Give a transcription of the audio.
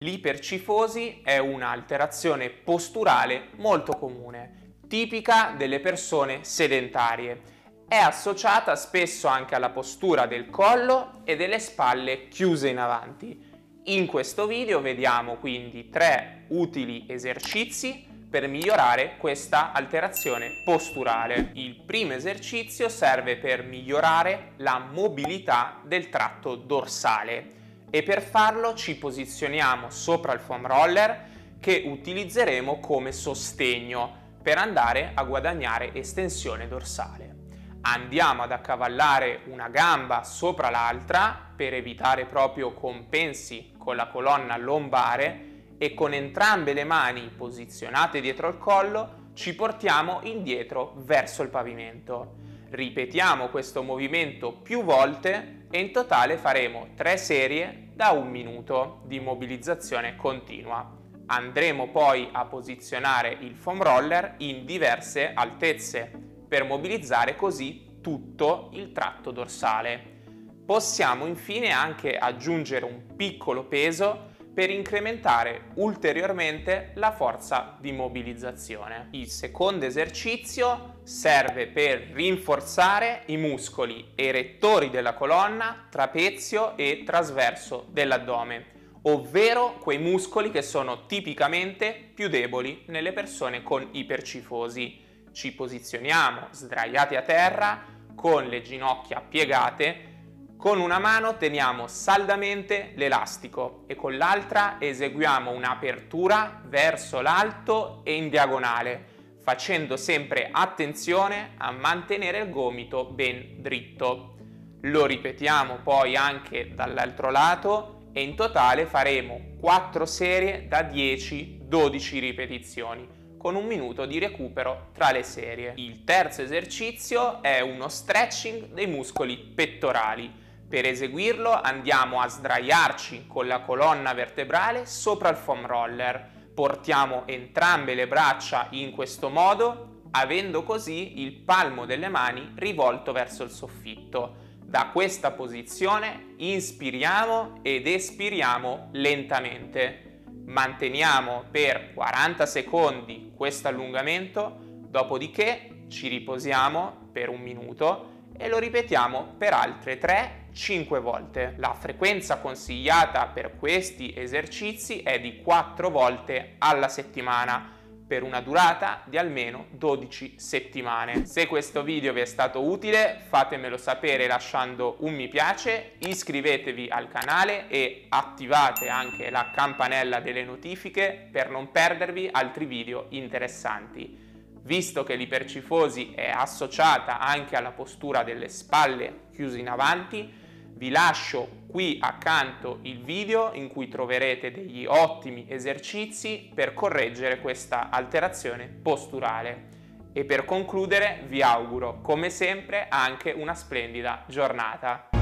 L'ipercifosi è un'alterazione posturale molto comune, tipica delle persone sedentarie. È associata spesso anche alla postura del collo e delle spalle chiuse in avanti. In questo video vediamo quindi tre utili esercizi per migliorare questa alterazione posturale. Il primo esercizio serve per migliorare la mobilità del tratto dorsale e per farlo ci posizioniamo sopra il foam roller che utilizzeremo come sostegno per andare a guadagnare estensione dorsale. Andiamo ad accavallare una gamba sopra l'altra per evitare proprio compensi con la colonna lombare e con entrambe le mani posizionate dietro il collo ci portiamo indietro verso il pavimento. Ripetiamo questo movimento più volte e in totale faremo tre serie da un minuto di mobilizzazione continua. Andremo poi a posizionare il foam roller in diverse altezze per mobilizzare così tutto il tratto dorsale. Possiamo infine anche aggiungere un piccolo peso per incrementare ulteriormente la forza di mobilizzazione. Il secondo esercizio serve per rinforzare i muscoli erettori della colonna, trapezio e trasverso dell'addome, ovvero quei muscoli che sono tipicamente più deboli nelle persone con ipercifosi. Ci posizioniamo sdraiati a terra con le ginocchia piegate con una mano teniamo saldamente l'elastico e con l'altra eseguiamo un'apertura verso l'alto e in diagonale, facendo sempre attenzione a mantenere il gomito ben dritto. Lo ripetiamo poi anche dall'altro lato e in totale faremo 4 serie da 10-12 ripetizioni con un minuto di recupero tra le serie. Il terzo esercizio è uno stretching dei muscoli pettorali per eseguirlo andiamo a sdraiarci con la colonna vertebrale sopra il foam roller. Portiamo entrambe le braccia in questo modo, avendo così il palmo delle mani rivolto verso il soffitto. Da questa posizione inspiriamo ed espiriamo lentamente. Manteniamo per 40 secondi questo allungamento, dopodiché ci riposiamo per un minuto e lo ripetiamo per altre 3-5 volte. La frequenza consigliata per questi esercizi è di 4 volte alla settimana per una durata di almeno 12 settimane. Se questo video vi è stato utile fatemelo sapere lasciando un mi piace, iscrivetevi al canale e attivate anche la campanella delle notifiche per non perdervi altri video interessanti visto che l'ipercifosi è associata anche alla postura delle spalle chiuse in avanti, vi lascio qui accanto il video in cui troverete degli ottimi esercizi per correggere questa alterazione posturale. E per concludere vi auguro come sempre anche una splendida giornata.